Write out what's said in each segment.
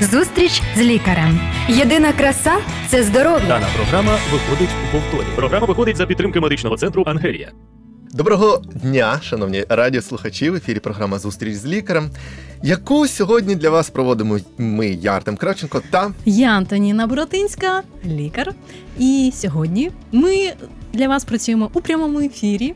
Зустріч з лікарем. Єдина краса це здоров'я. Дана програма виходить у повторі. Програма виходить за підтримки медичного центру Ангелія. Доброго дня, шановні радіослухачі. В ефірі програма Зустріч з лікарем, яку сьогодні для вас проводимо ми, я Артем Кравченко та Я Антоніна Боротинська, лікар. І сьогодні ми для вас працюємо у прямому ефірі.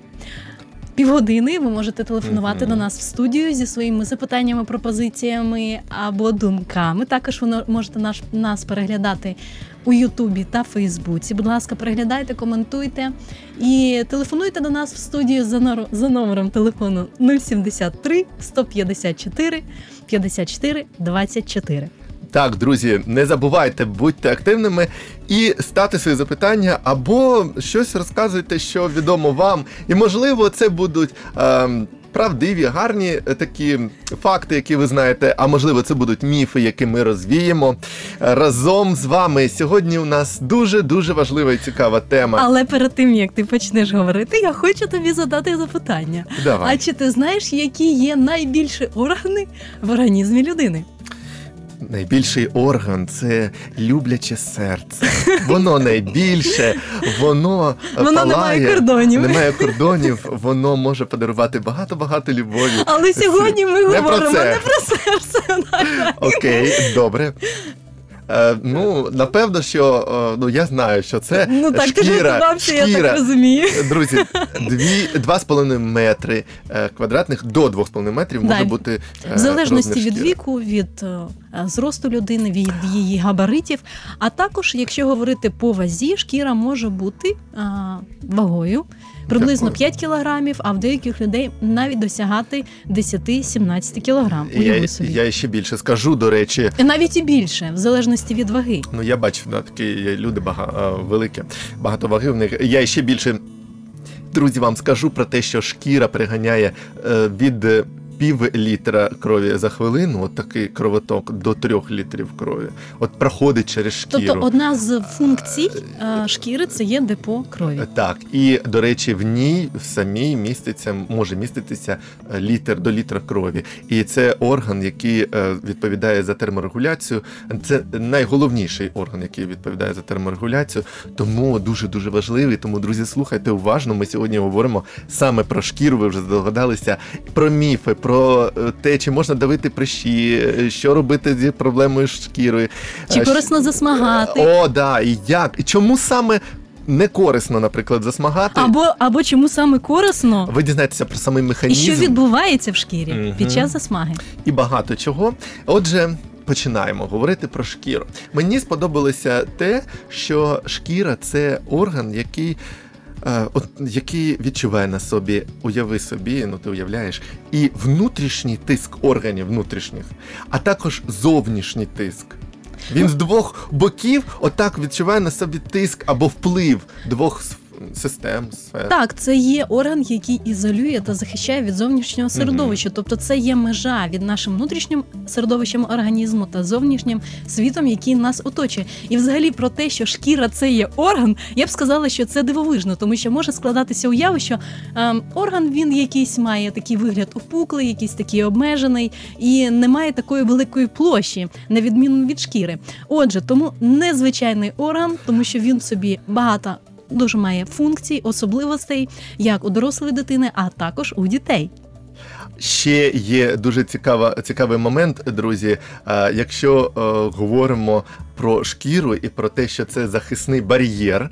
Півгодини ви можете телефонувати Мгм. до нас в студію зі своїми запитаннями, пропозиціями або думками. Також ви можете наш, нас переглядати у Ютубі та Фейсбуці. Будь ласка, переглядайте, коментуйте і телефонуйте до нас в студію за, нор- за номером телефону 073 154 54 24. Так, друзі, не забувайте, будьте активними і ставте свої запитання або щось розказуйте, що відомо вам. І можливо, це будуть. ем, Правдиві, гарні е, такі факти, які ви знаєте, а можливо, це будуть міфи, які ми розвіємо е, разом з вами. Сьогодні у нас дуже дуже важлива і цікава тема. Але перед тим як ти почнеш говорити, я хочу тобі задати запитання. Давай. А чи ти знаєш, які є найбільші органи в організмі людини? Найбільший орган це любляче серце. Воно найбільше, воно Воно не палає, має кордонів. Немає кордонів, воно може подарувати багато-багато любові. Але сьогодні ми Не про говоримо це. не про серце. Окей, добре. Е, ну, напевно, що е, ну я знаю, що це Ну так ти ж шкіра, я так розумію. Друзі, дві, два з половиною метри е, квадратних до двох з половиною метрів може бути е, В залежності від шкіри. віку, від е, зросту людини, від її габаритів. А також, якщо говорити по вазі, шкіра може бути а, вагою приблизно Якою? 5 кілограмів, а в деяких людей навіть досягати 10-17 кілограм. Уяви Я, собі. я ще більше скажу, до речі, Навіть і більше, в залежності від ваги. Ну, я бачив, да, такі люди бага, е, великі, багато ваги в них. Я ще більше, друзі, вам скажу про те, що шкіра приганяє е, від е, пів літра крові за хвилину, от такий кровоток, до трьох літрів крові. От проходить через шкіру. Тобто одна з функцій е, шкіри це є депо крові. Е, Так, і до речі, в ній в самій міститься, може міститися е, літр до літра крові. І це орган, який відповідає за терморегуляцію. Це найголовніший орган, який відповідає за терморегуляцію. Тому дуже дуже важливий. Тому, друзі, слухайте уважно. Ми сьогодні говоримо саме про шкіру. Ви вже здогадалися, про міфи, про е, те, чи можна давити прищі, е, що робити зі проблемою з шкірою. Чи Е, корисно засмагати? О, да, і як? І чому саме не корисно, наприклад, засмагати? Або, або чому саме корисно? Ви дізнаєтеся про самий І механізм що відбувається в шкірі Мгм. під час засмаги? і багато чого. Отже. Починаємо говорити про шкіру. Мені сподобалося те, що шкіра це орган, який, от, який відчуває на собі, уяви собі, ну ти уявляєш, і внутрішній тиск органів внутрішніх, а також зовнішній тиск. Він з двох боків отак відчуває на собі тиск або вплив двох с- систем, сфер. Так, це є орган, який ізолює та захищає від зовнішнього середовища. Тобто це є межа від нашим внутрішнім середовищем організму та зовнішнім світом, який нас оточує. І взагалі про те, що шкіра це є орган, я б сказала, що це дивовижно, тому що може складатися уява, що ем, орган він якийсь має такий вигляд опуклий, якийсь такий обмежений і не має такої великої площі, на відміну від шкіри. Отже, тому незвичайний орган, тому що він в собі багато. Дуже має функцій, особливостей як у дорослої дитини, а також у дітей. Ще є дуже цікава, цікавий момент, друзі. Е, Якщо е, говоримо про шкіру і про те, що це захисний бар'єр,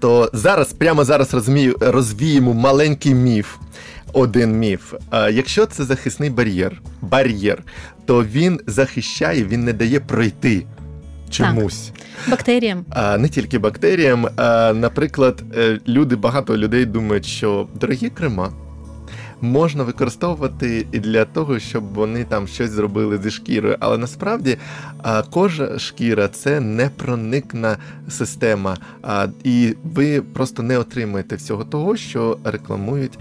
то зараз, прямо зараз розумію, розвіємо маленький міф. Один міф. Е, Якщо це захисний бар'єр, бар'єр, то він захищає, він не дає пройти чомусь. Бактеріям. А, не тільки бактеріям. А, наприклад, е, люди, багато людей думають, що дорогі крема можна використовувати і для того, щоб вони там щось зробили зі шкірою. Але насправді а, кожа шкіра це непроникна система, і ви просто не отримаєте всього того, що рекламують.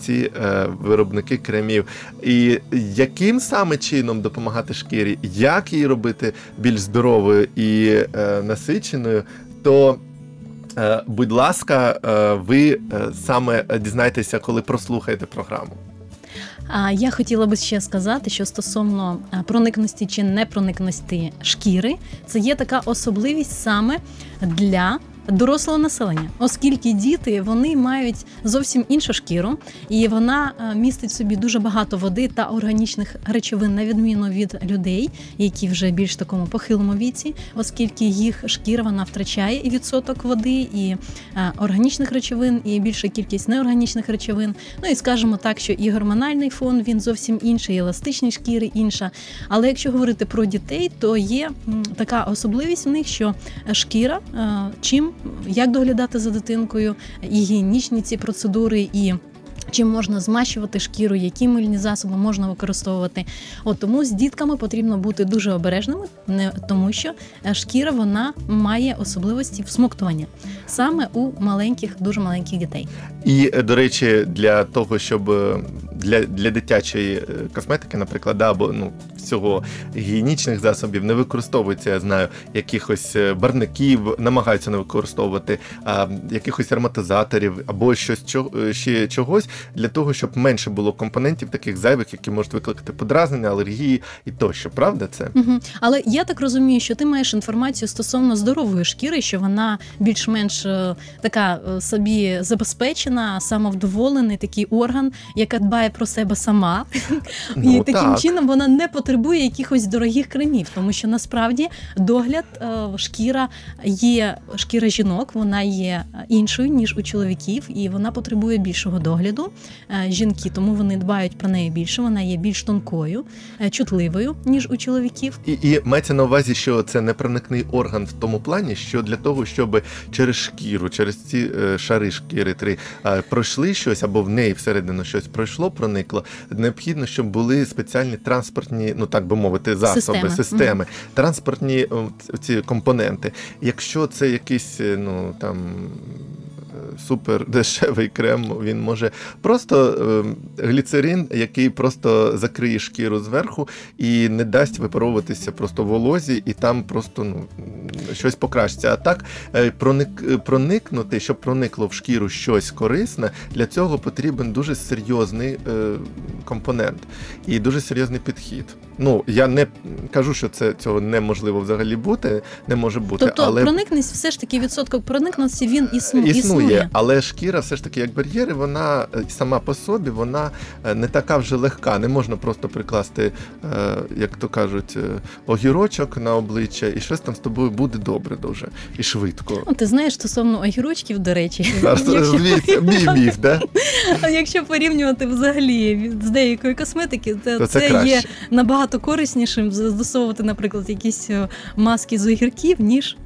Ці е, виробники кремів, і яким саме чином допомагати шкірі, як її робити більш здоровою і е, насиченою, то е, будь ласка, е, ви е, саме дізнаєтеся, коли прослухаєте програму. Я хотіла би ще сказати, що стосовно проникності чи непроникності шкіри, це є така особливість саме для. Дорослого населення, оскільки діти вони мають зовсім іншу шкіру, і вона е, містить в собі дуже багато води та органічних речовин, на відміну від людей, які вже більш такому похилому віці, оскільки їх шкіра вона втрачає і відсоток води, і е, органічних речовин, і більша кількість неорганічних речовин. Ну і скажімо так, що і гормональний фон він зовсім інший, і еластичність шкіри інша. Але якщо говорити про дітей, то є така особливість в них, що шкіра е, чим як доглядати за дитинкою, гігієнічні ці процедури і. Чим можна змащувати шкіру, які мильні засоби можна використовувати. От тому з дітками потрібно бути дуже обережними, не тому що е, шкіра вона має особливості всмоктування саме у маленьких, дуже маленьких дітей. І, е, до речі, для того, щоб е, для, для дитячої е, косметики, наприклад, да, або ну, всього гігієнічних засобів не використовується, я знаю, якихось е, барників, намагаються не використовувати, а, якихось ароматизаторів або щось е, ще чогось для того, щоб менше було компонентів таких зайвих, які можуть викликати подразнення, алергії і тощо. Правда це? Угу. Але я так розумію, що ти маєш інформацію стосовно здорової шкіри, що вона більш-менш така собі забезпечена, самовдоволений такий орган, яка дбає про себе сама, і Ну, таким так. чином вона не потребує якихось дорогих кремів, тому що насправді догляд е, шкіра є шкіра жінок, вона є е, іншою ніж у чоловіків, і вона потребує більшого догляду. Е, Жінки, тому вони дбають про неї більше. Вона є більш тонкою, чутливою ніж у чоловіків. І, і мається на увазі, що це непроникний орган в тому плані, що для того, щоб через шкіру, через ці шари шкіри три пройшли щось, або в неї всередину щось пройшло, проникло, необхідно, щоб були спеціальні транспортні, ну так би мовити, засоби, Системи. системи, транспортні о, ц- ці компоненти. Якщо це якийсь, е, ну там. Супер дешевий крем, він може просто е, гліцерин, який просто закриє шкіру зверху і не дасть випаровуватися просто волозі, і там просто ну, щось покращиться. А так е, проник, е, проникнути, щоб проникло в шкіру щось корисне, для цього потрібен дуже серйозний е, компонент і дуже серйозний підхід. Ну я не кажу, що це цього неможливо взагалі бути, не може бути, Тобто але проникність, все ж таки відсоток проникності він існу, існує, існує. але шкіра, все ж таки, як бар'єри, вона е, сама по собі вона е, не така вже легка. Не можна просто прикласти, е, як то кажуть, огірочок на обличчя, і щось там з тобою буде добре дуже і швидко. Ну, Ти знаєш стосовно огірочків, до речі, якщо- мій міф, да? Якщо порівнювати взагалі з деякої косметики, то, це є набагато кориснішим застосовувати, наприклад, якісь маски з огірків, ніж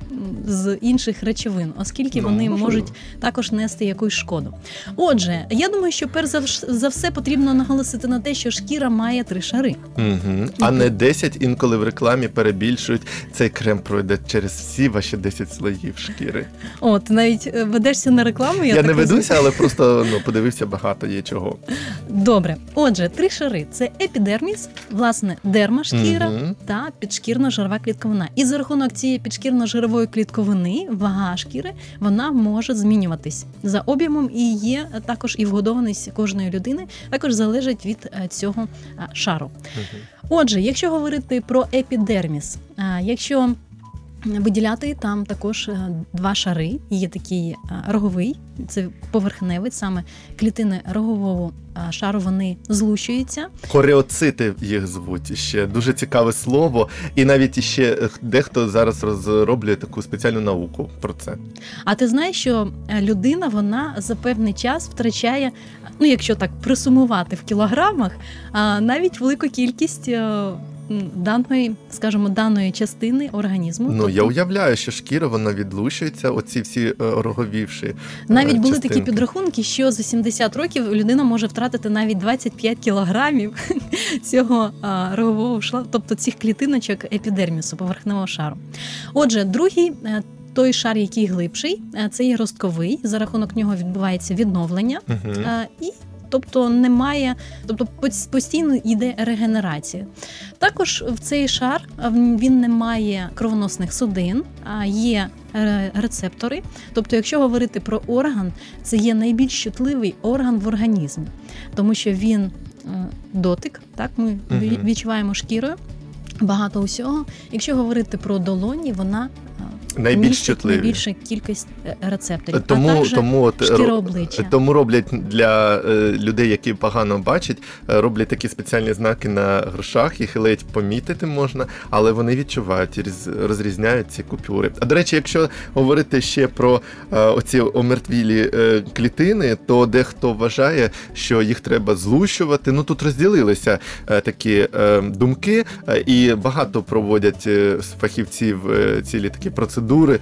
з інших речовин, оскільки Ну, вони можливо. можуть також нести якусь шкоду. Отже, я думаю, що перш за, все потрібно наголосити на те, що шкіра має три шари. Угу. А не 10, інколи в рекламі перебільшують. Цей крем пройде через всі ваші 10 слоїв шкіри. От навіть е, ведешся на рекламу. Я, Я, так не ведуся, але просто ну, подивився багато є чого. Добре, отже, три шари: це епідерміс, власне, дерма шкіра Мгм. та підшкірно-жирова клітковина. І за рахунок цієї підшкірно-жирової клітковини вага шкіри вона може змінюватись за об'ємом і є також і вгодованість кожної людини, також залежить від е, цього е, шару. Отже, якщо говорити про епідерміс, е, якщо виділяти там також е, два шари, є такий е, роговий, це поверхневий, саме клітини рогового е, шару вони злущуються. Хореоцити їх звуть ще дуже цікаве слово, і навіть ще дехто зараз розроблює таку спеціальну науку про це. А ти знаєш, що людина вона за певний час втрачає, ну якщо так присумувати в кілограмах, навіть велику кількість. Даної, скажімо, даної частини організму. Ну Тобто я уявляю, що шкіра вона відлущується, оці всі е, роговівши. навіть е, були частинки. такі підрахунки, що за 70 років людина може втратити навіть 25 кілограмів цього рогового шла, тобто цих клітиночок епідермісу, поверхневого шару. Отже, другий. е, Той шар, який глибший, це є ростковий. За рахунок нього відбувається відновлення. Е, і тобто немає, тобто постійно йде регенерація. Також в цей шар він не має кровоносних судин, а є е, рецептори. Тобто, якщо говорити про орган, це є найбільш чутливий орган в організмі, тому що він е, дотик. Так, ми відчуваємо шкірою. Багато усього. Якщо говорити про долоні, вона Найбільш чутливі. найбільша кількість е, рецепторів. Тому, а також тому, от, шкіра обличчя. тому роблять для е, людей, які погано бачать, е, роблять такі спеціальні знаки на грошах, їх ледь помітити можна, але вони відчувають і розрізняють ці купюри. А до речі, якщо говорити ще про оці омертвілі клітини, то дехто вважає, що їх треба злущувати. Ну тут розділилися такі думки, і багато проводять фахівців цілі такі процедури е,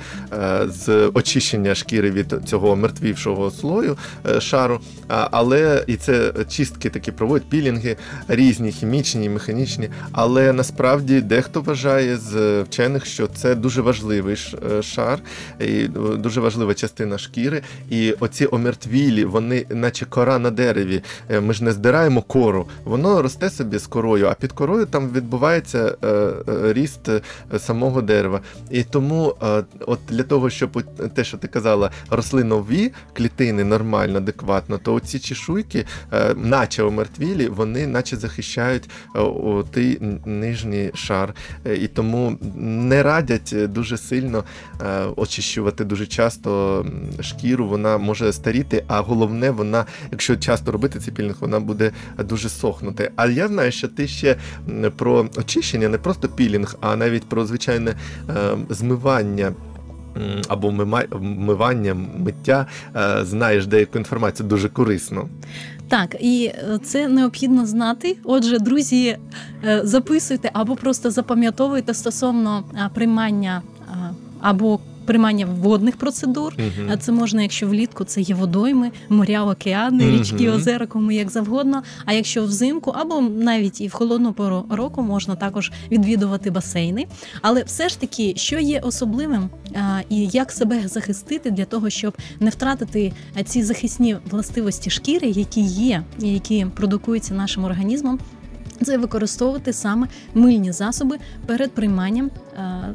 з очищення шкіри від цього мертвівшого слою е, шару. Але і це чистки такі проводять пілінги різні, хімічні, механічні. Але насправді дехто вважає з вчених, що це дуже важливий е, шар, і дуже важлива частина шкіри. І оці омертвілі, вони, наче кора на дереві. Ми ж не здираємо кору, воно росте собі з корою, а під корою там відбувається ріст самого дерева. І тому, от для того, щоб те, що ти казала, росли нові клітини нормально, адекватно, то ці чешуйки, е, наче омертвілі, вони наче захищають е, той нижній шар. Е, І тому не радять дуже сильно очищувати дуже часто шкіру, вона може старіти, а головне, вона, якщо часто робити цей пілінг, вона буде дуже сохнути. А я знаю, що ти ще про очищення, не просто пілінг, а навіть про звичайне е, змивання. М, Або вмивання, миття, е, знаєш деяку інформацію дуже корисно. Так, і е, це необхідно знати. Отже, друзі, е, записуйте або просто запам'ятовуйте стосовно приймання або приймання водних процедур. А це можна, якщо влітку це є водойми, моря, океани, Мгм. річки, озера, кому як завгодно. А якщо взимку, або навіть і в холодну пору року можна також відвідувати басейни. Але все ж таки, що є особливим, а, і як себе захистити для того, щоб не втратити ці захисні властивості шкіри, які є, і які продукуються нашим організмом. Це використовувати саме мильні засоби перед прийманням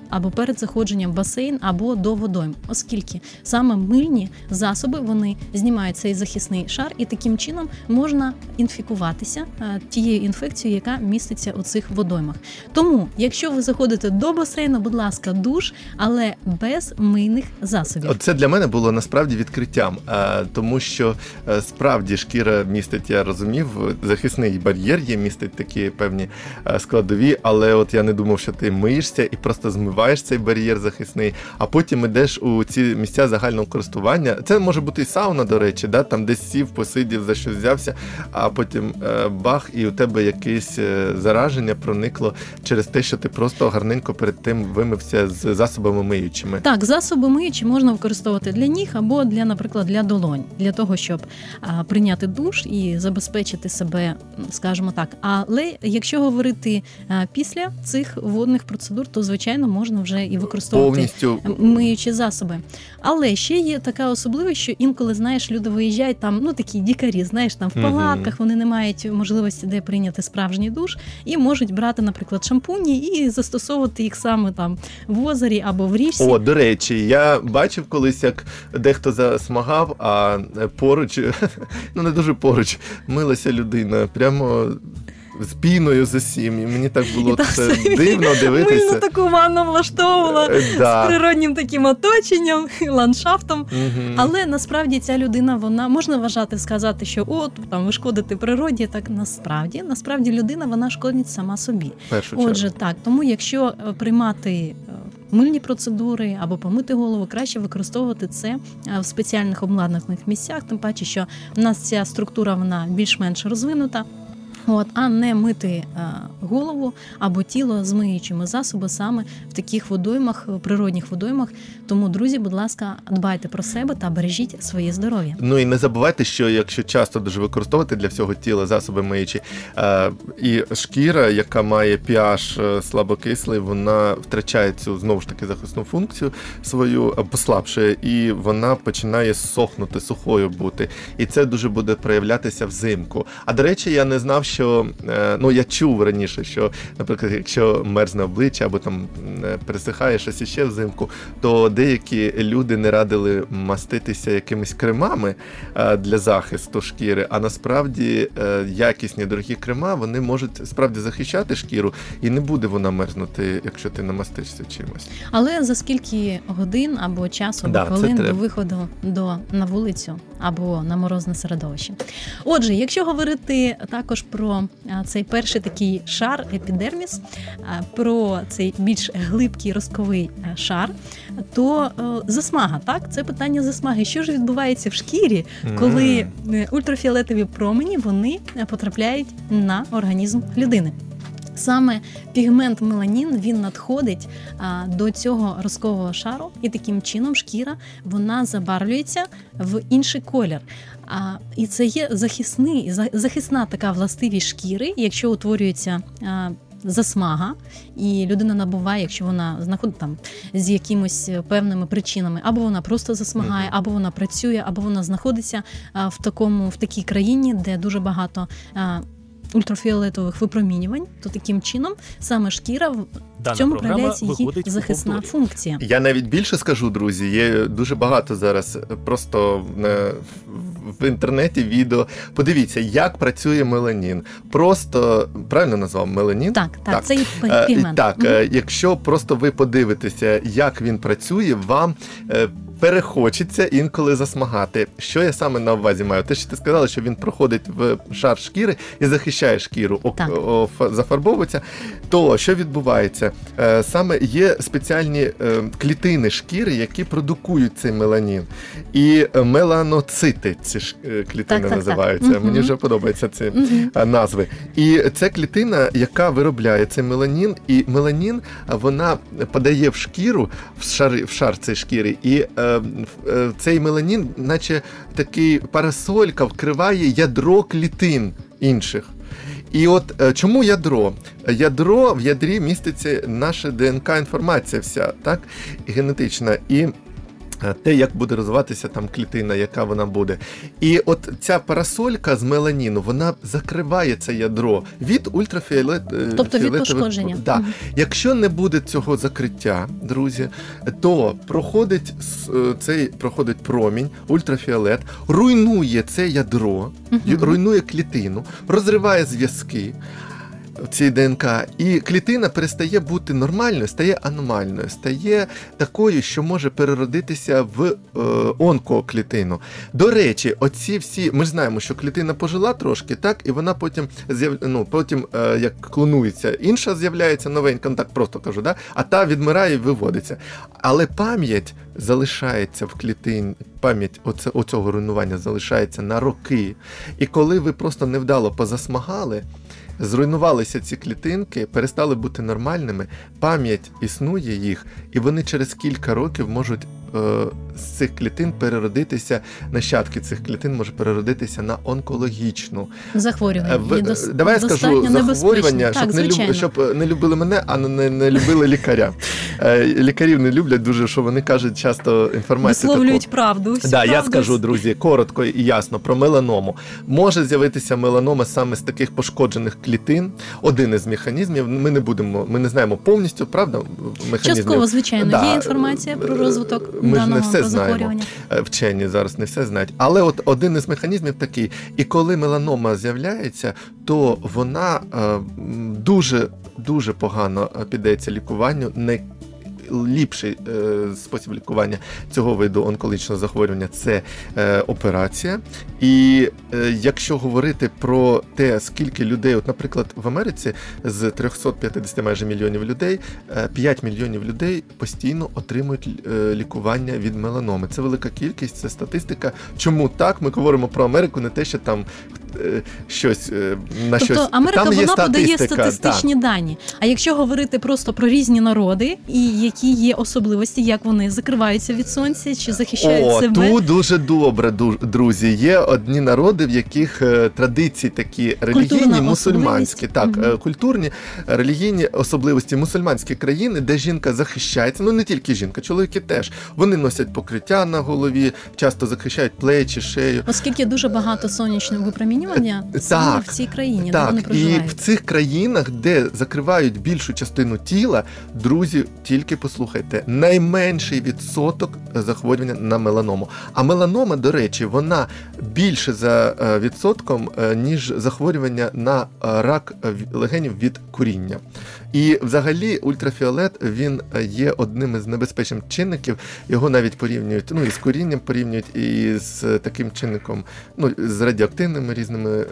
або перед заходженням в басейн або до водойм, оскільки саме мильні засоби вони знімають цей захисний шар, і таким чином можна інфікуватися е, тією інфекцією, яка міститься у цих водоймах. Тому, якщо ви заходите до басейну, будь ласка, душ, але без мийних засобів. Це для мене було насправді відкриттям, е, тому що е, справді шкіра містить, я розумів, захисний бар'єр є, містить такі певні е, складові, але от я не думав, що ти миєшся і просто змиваєш цей бар'єр захисний, а потім йдеш у ці місця загального користування. Це може бути і сауна, до речі, да? там десь сів, посидів, за щось взявся, а потім е, бах, і у тебе якесь е, зараження проникло через те, що ти просто гарненько перед тим вимився з засобами миючими. Так, засоби миючі можна використовувати для ніг або для, наприклад, для долонь, для того, щоб а, прийняти душ і забезпечити себе, скажімо так. Але якщо говорити а, після цих водних процедур, то звичайно можна вже і використовувати Повністю миючі засоби. Але ще є така особливість, що інколи знаєш, люди виїжджають там, ну такі дікарі, знаєш, там в палатках вони не мають можливості де прийняти справжній душ, і можуть брати, наприклад, шампуні і застосовувати їх саме там в озері або в річці. О, до речі, я бачив колись, як дехто засмагав, а поруч, ну не дуже поруч, милася людина. Прямо з піною з усім. І мені так було І це собі дивно Мильну дивитися. таку ванну влаштовувала Е, з природнім таким оточенням, ландшафтом. Мгм. Але насправді ця людина, вона можна вважати, сказати, що от там ви шкодите природі. Так насправді, насправді людина вона шкодить сама собі. Першу чергу. Отже, так тому, якщо е, приймати е, мильні процедури або помити голову, краще використовувати це в спеціальних обладнаних місцях, тим паче, що в нас ця структура вона більш-менш розвинута. От, а не мити е, голову або тіло з миючими засоби саме в таких водоймах, е, природних водоймах. Тому, друзі, будь ласка, дбайте про себе та бережіть своє здоров'я. Ну і не забувайте, що якщо часто дуже використовувати для всього тіла засоби миючі, е, і шкіра, яка має pH слабокислий, вона втрачає цю знову ж таки захисну функцію свою, послабшує, і вона починає сохнути, сухою бути. І це дуже буде проявлятися взимку. А до речі, я не знав. Що е, ну я чув раніше, що, наприклад, якщо мерзне обличчя або там е, пересихає щось іще взимку, то деякі люди не радили маститися якимись кремами е, для захисту шкіри. А насправді якісні дорогі крема вони можуть справді захищати шкіру, і не буде вона мерзнути, якщо ти намастишся чимось. Але за скільки годин або часу або Да, хвилин до виходу до на вулицю або на морозне середовище? Отже, якщо говорити також про а, цей перший такий шар епідерміс, про цей більш глибкий розковий шар, то е, засмага, так, це питання засмаги. Що ж відбувається в шкірі, коли е, ультрафіолетові промені вони е, потрапляють на організм людини? Саме пігмент меланін він надходить а, до цього розкового шару, і таким чином шкіра вона забарвлюється в інший колір. А, і це є захисний, захисна така властивість шкіри, якщо утворюється. А, Засмага, і людина набуває, якщо вона знаходить там з якимось певними причинами, або вона просто засмагає, або вона працює, або вона знаходиться в такому в такій країні, де дуже багато ультрафіолетових випромінювань, то таким чином саме шкіра в Дана в цьому проявляється її захисна повторі. функція. Я навіть більше скажу, друзі. Є дуже багато зараз просто в інтернеті відео. Подивіться, як працює меланін. Просто правильно назвав меланін? Так, так, Так. це і Е, пігмент. Так, е, якщо просто ви подивитеся, як він працює, вам е, перехочеться інколи засмагати. Що я саме на увазі маю? Те, що ти сказала, що він проходить в шар шкіри і захищає шкіру, Так. о, ф- зафарбовується. То що відбувається? Е, Саме є спеціальні е, клітини шкіри, які продукують цей меланін. І е, меланоцити ці ж е, клітини Так, так, так. називаються. Мені вже подобається ці Мгм. назви. І це клітина, яка виробляє цей меланін, і меланін вона подає в шкіру, в шар, в шар цієї шкіри, і е, е, цей меланін, наче такий парасолька, вкриває ядро клітин інших. І от е, чому ядро? Ядро в ядрі міститься наша ДНК інформація, вся так генетична. І е, те, як буде розвиватися там клітина, яка вона буде. І от ця парасолька з меланіну, вона закриває це ядро від ультрафіолет. е, Тобто від пошкодження. Да. Якщо не буде цього закриття, друзі, то проходить е, цей проходить промінь, ультрафіолет, руйнує це ядро, руйнує клітину, розриває зв'язки. Цій ДНК, і клітина перестає бути нормальною, стає аномальною, стає такою, що може переродитися в е, онкоклітину. До речі, оці всі, ми ж знаємо, що клітина пожила трошки, так, і вона потім ну, потім, е, як клонується, інша з'являється новенька, ну так просто кажу, да? а та відмирає і виводиться. Але пам'ять залишається в клітині, пам'ять оце, оцього руйнування залишається на роки. І коли ви просто невдало позасмагали, зруйнувалися ці клітинки, перестали бути нормальними, пам'ять існує їх, і вони через кілька років можуть з цих клітин переродитися, нащадки цих клітин може переродитися на онкологічну. захворювання. Е, в- дос- Давай я скажу захворювання, Так, щоб, не люб, щоб е, не любили мене, а не, не любили лікаря. Е, Лікарів не люблять дуже, що вони кажуть часто інформацію. таку. Висловлюють правду. всю Да, я скажу, друзі, коротко і ясно про меланому. Може з'явитися меланома саме з таких пошкоджених клітин. Один із механізмів. Ми не будемо, ми не знаємо повністю, правда, механізмів. Частково, звичайно, Да. є інформація про розвиток Ми ж не все знаємо. Е, Вчені зараз не все знають. Але от один із механізмів такий. І коли меланома з'являється, то вона е, дуже дуже погано е, піддається лікуванню. Не Ліпший е, спосіб лікування цього виду онкологічного захворювання це е, операція. І е, якщо говорити про те, скільки людей, от, наприклад, в Америці з 350 майже мільйонів людей, е, 5 мільйонів людей постійно отримують лікування від меланоми. Це велика кількість, це статистика. Чому так? Ми говоримо про Америку, не те, що там щось е, на Тобто щось. Америка там є вона подає статистичні дані. А якщо говорити просто про різні народи і які є особливості, як вони закриваються від сонця чи захищають О, себе, тут дуже добре, друзі. Є одні народи, в яких е, традиції такі релігійні, Культурна мусульманські, так, е, культурні е, релігійні особливості мусульманські країни, де жінка захищається. Ну не тільки жінка, чоловіки теж. Вони носять покриття на голові, часто захищають плечі, шею. Оскільки дуже багато сонячного випромінювання випромінювання Е, саме так, в цій країні, де Так, вони і в цих країнах, де закривають більшу частину тіла, друзі, тільки послухайте, найменший відсоток захворювання на меланому. А меланома, до речі, вона більше за е, відсотком, е, ніж захворювання на е, рак е, легенів від куріння. І взагалі ультрафіолет він е, є одним із небезпечних чинників. Його навіть порівнюють ну і з курінням порівнюють, і з е, таким чинником, ну з радіоактивними різними е,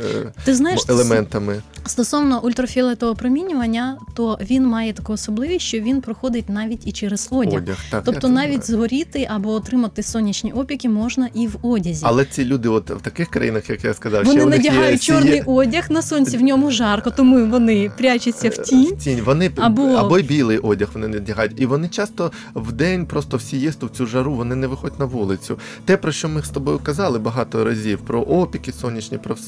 Ти знаєш, елементами. Стосовно ультрафіолетового промінювання, то він має таку особливість, що він проходить навіть і через одяг. Одяг, так, Тобто навіть знаю. згоріти або отримати сонячні опіки можна і в одязі. Але ці люди, от в таких країнах, як я сказав, вони у надягають є, чорний є, одяг на сонці, в ньому жарко, тому вони прячуться в тінь. в тінь. Вони Або- або... білий одяг вони надягають. І вони часто в день просто в сієсту, в цю жару, вони не виходять на вулицю. Те, про що ми з тобою казали багато разів, про опіки сонячні, про все,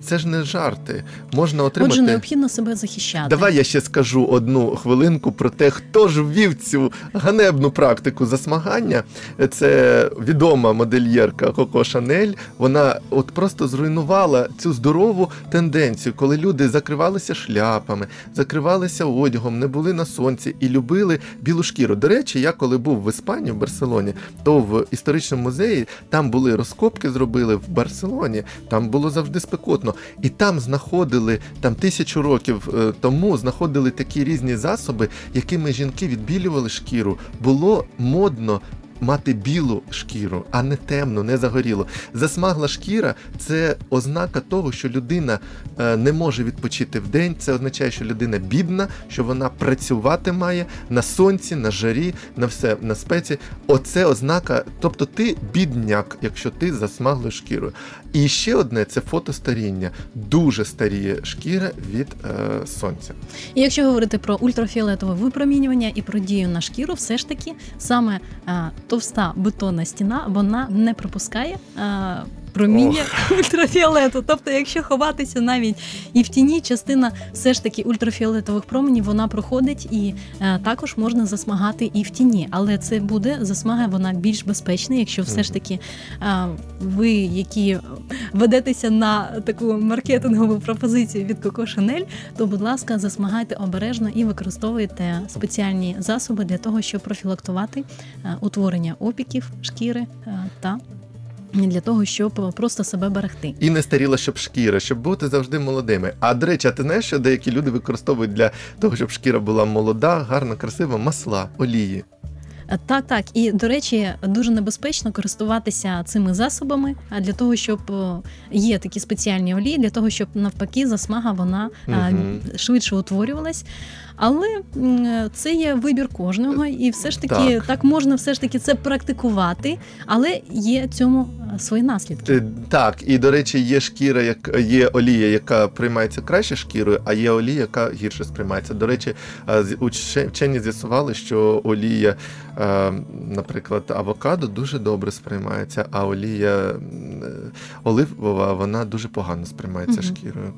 це ж не жарти. Можна отримати. Отже, необхідно себе захищати. Давай я ще скажу одну хвилинку про те, хто ж ввів цю ганебну практику засмагання. Це відома модельєрка Коко Шанель. Вона от просто зруйнувала цю здорову тенденцію, коли люди закривалися шляпами, закривалися одягом, не були на сонці і любили білу шкіру. До речі, я коли був в Іспанії, в Барселоні, то в історичному музеї там були розкопки, зробили в Барселоні. Там було завжди спекотно, і там знаходили там тисячу років е, тому знаходили такі різні засоби, якими жінки відбілювали шкіру. Було модно. Мати білу шкіру, а не темну, не загорілу. Засмагла шкіра це ознака того, що людина е, не може відпочити в день. Це означає, що людина бідна, що вона працювати має на сонці, на жарі, на все на спеці. Оце ознака, тобто ти бідняк, якщо ти засмаглою шкірою. І ще одне це фотостаріння. Дуже старіє шкіра від е, сонця. І якщо говорити про ультрафіолетове випромінювання і про дію на шкіру, все ж таки саме е, товста бетонна стіна вона не пропускає. А, Проміння ультрафіолету. Тобто, якщо ховатися навіть і в тіні, частина все ж таки ультрафіолетових променів вона проходить, і е, також можна засмагати і в тіні. Але це буде засмага, вона більш безпечна, якщо все ж таки е, ви, які ведетеся на таку маркетингову пропозицію від Coco Chanel, то, будь ласка, засмагайте обережно і використовуйте спеціальні засоби для того, щоб профілактувати е, утворення опіків шкіри е, та для того, щоб просто себе берегти. І не старіла, щоб шкіра, щоб бути завжди молодими. А до речі, а ти знаєш, що деякі люди використовують для того, щоб шкіра була молода, гарна, красива, масла, олії. Е, Так, так. І до речі, дуже небезпечно користуватися цими засобами а для того, щоб є такі спеціальні олії, для того, щоб навпаки засмага вона Мгм. швидше утворювалась. Але це є вибір кожного, і все ж таки Так. так. можна все ж таки це практикувати, але є цьому е, свої наслідки. Е, Так, і до речі, є шкіра, як є олія, яка приймається краще шкірою, а є олія, яка гірше сприймається. До речі, е, вчені з'ясували, що олія, наприклад, авокадо дуже добре сприймається, а олія оливова вона дуже погано сприймається Мгм. шкірою.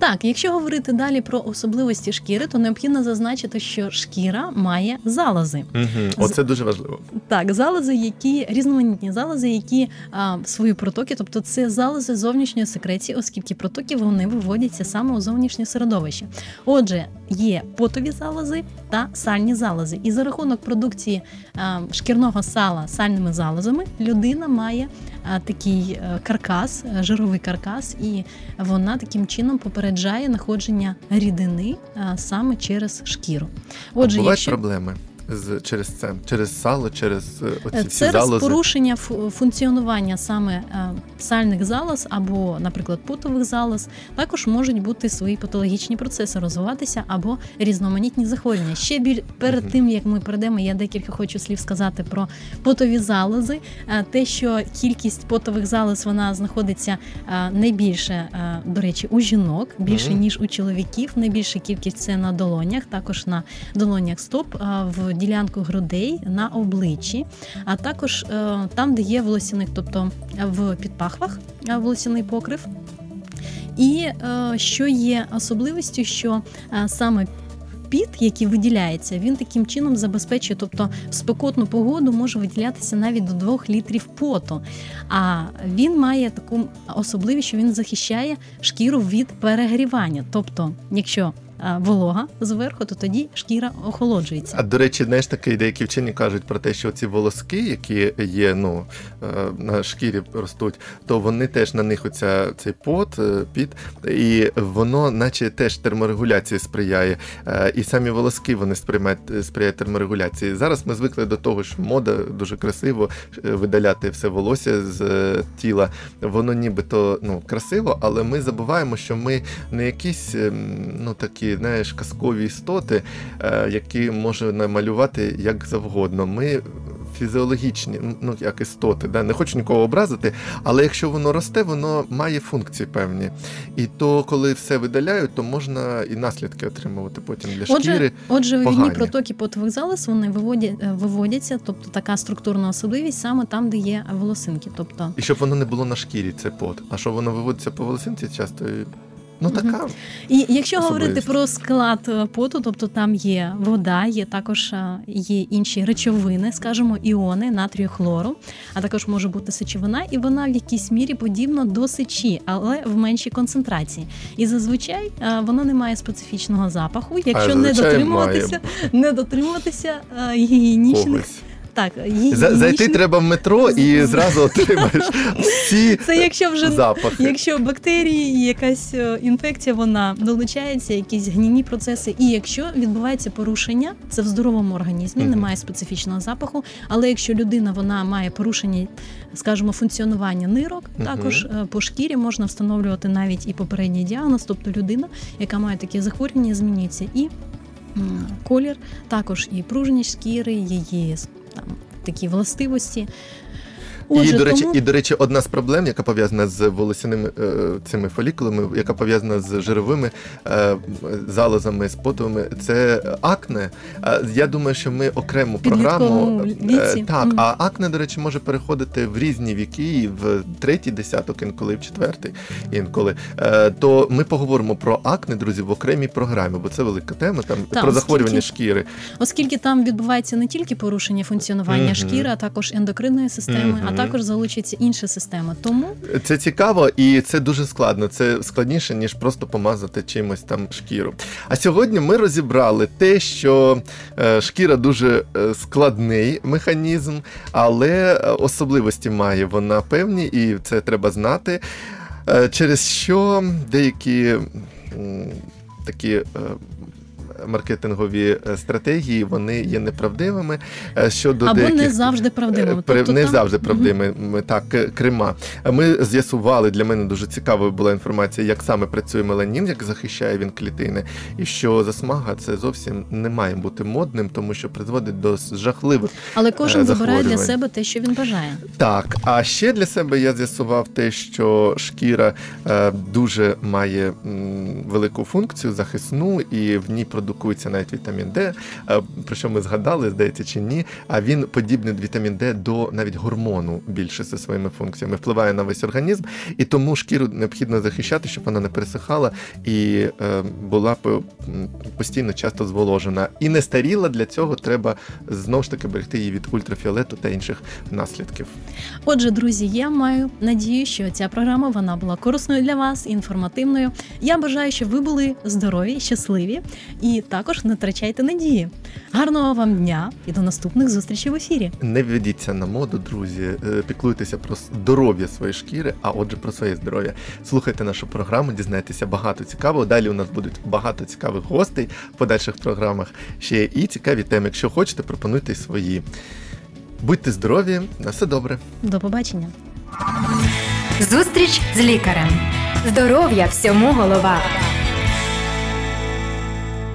Так, якщо говорити далі про особливості шкіри, то необхідно зазначити, що шкіра має залози. Угу. Оце дуже важливо. Так, залози, які різноманітні залози, які а, свої протоки, тобто це залози зовнішньої секреції, оскільки протоки вони виводяться саме у зовнішнє середовище. Отже, є потові залози та сальні залози. І за рахунок продукції а, шкірного сала сальними залозами людина має а, такий е, каркас, е, жировий каркас, і вона таким чином попереджає находження рідини саме через шкіру. Отже, бувають якщо... проблеми з через це, через сало, через е, оці всі Це залози. порушення фу- функціонування саме е, сальних залоз або, наприклад, потових залоз. Також можуть бути свої патологічні процеси розвиватися або різноманітні захворювання. Ще біль перед тим як ми перейдемо, я декілька хочу слів сказати про потові залози. Е, Те, що кількість потових залоз вона знаходиться е, найбільше, е, до речі, у жінок, більше ніж у чоловіків. Найбільша кількість це на долонях, також на долонях стоп, в ділянку грудей на обличчі, а також е, там, де є волосяник, тобто в підпахвах е, волосяний покрив. І е, що є особливістю, що саме піт, який виділяється, він таким чином забезпечує, тобто в спекотну погоду може виділятися навіть до 2 літрів поту. А він має таку особливість, що він захищає шкіру від перегрівання. Тобто, якщо волога зверху, то тоді шкіра охолоджується. А до речі, знаєш, таке деякі вчені кажуть про те, що ці волоски, які є ну, е, на шкірі ростуть, то вони теж на них оця цей пот, е, піт, і воно, наче теж терморегуляції сприяє. Е, І самі волоски вони сприймають сприяють терморегуляції. Зараз ми звикли до того, що мода дуже красиво е, видаляти все волосся з е, тіла. Воно нібито ну, красиво, але ми забуваємо, що ми не якісь ем, ну такі, знаєш, казкові істоти, е, які може намалювати як завгодно. Ми фізіологічні, ну як істоти, да? не хочу нікого образити, але якщо воно росте, воно має функції певні. І то, коли все видаляють, то можна і наслідки отримувати потім для Отже, шкіри. отже, вивідні погані. протоки потових залоз вони виводять, е, виводяться, тобто така структурна особливість саме там, де є волосинки. Тобто І щоб воно не було на шкірі, це пот. А що воно виводиться по волосинці часто. Ну така. І якщо Особливість. говорити про склад е, поту, тобто там є вода, є також е, є інші речовини, скажімо, іони натрію хлору, а також може бути сечовина, і вона в якійсь мірі подібна до сечі, але в меншій концентрації. І зазвичай е, вона не має специфічного запаху, якщо не дотримуватися, не дотримуватися гігієнічних Когось. Так За- Зайти треба в метро і зразу отримаєш всі Це якщо вже запахи. Якщо бактерії і якась е, інфекція, вона долучається, якісь гнійні процеси, і якщо відбувається порушення, це в здоровому організмі, Мгм. немає специфічного запаху. Але якщо людина вона має порушення, скажімо, функціонування нирок, Мгм. також е, по шкірі можна встановлювати навіть і попередній діагноз, тобто людина, яка має таке захворювання, змінюється і м, колір, також і пружність шкіри, її там такі властивості. І, до речі, тому- і, до речі, одна з проблем, яка пов'язана з волосяними е, цими фолікулами, яка пов'язана з жировими е, залозами, з потовими, це акне. Е, я думаю, що ми окрему програму. Віці. так, Мгм. а акне, до речі, може переходити в різні віки, і в третій десяток, інколи в четвертий, інколи. Е, то ми поговоримо про акне, друзі, в окремій програмі, бо це велика тема там Так, про захворювання оскільки- шкіри. Оскільки там відбувається не тільки порушення функціонування Мгм. шкіри, а також ендокринної системи, Мгм. Також залучаться інші системи. Тому Це цікаво і це дуже складно. Це складніше, ніж просто помазати чимось там шкіру. А сьогодні ми розібрали те, що е, шкіра дуже е, складний механізм, але е, особливості має вона певні, і це треба знати. Через що деякі такі. Маркетингові е, стратегії вони є неправдивими е, щодо або деяких не завжди правдивими. Е, при- Тобто не там- завжди правдивими. Так, крема. Ми з'ясували, для мене дуже цікавою була інформація, як саме працює меланін, як захищає він клітини, і що засмага це зовсім не має бути модним, тому що призводить до жахливих. Але кожен вибирає для себе те, що він бажає. Так, а ще для себе я з'ясував те, що шкіра дуже має велику функцію захисну, і в ній продукується навіть вітамін Д, е, про що ми згадали, здається, чи ні. А він подібний вітамін Д до навіть гормону більше зі своїми функціями, впливає на весь організм, і тому шкіру необхідно захищати, щоб вона не пересихала і е, була по- постійно часто зволожена. І не старіла для цього треба знову ж таки берегти її від ультрафіолету та інших наслідків. Отже, друзі, я маю надію, що ця програма вона була корисною для вас, інформативною. Я бажаю, щоб ви були здорові, щасливі і також не втрачайте надії. Гарного вам дня і до наступних зустрічей в ефірі. Не ведіться на моду, друзі. Е, Піклуйтеся про здоров'я своєї шкіри, а отже, про своє здоров'я. Слухайте нашу програму, дізнайтеся багато цікавого. Далі у нас будуть багато цікавих гостей в подальших програмах. Ще і цікаві теми. Якщо хочете, пропонуйте свої. Будьте здорові, на все добре. До побачення. Зустріч з лікарем. Здоров'я всьому голова.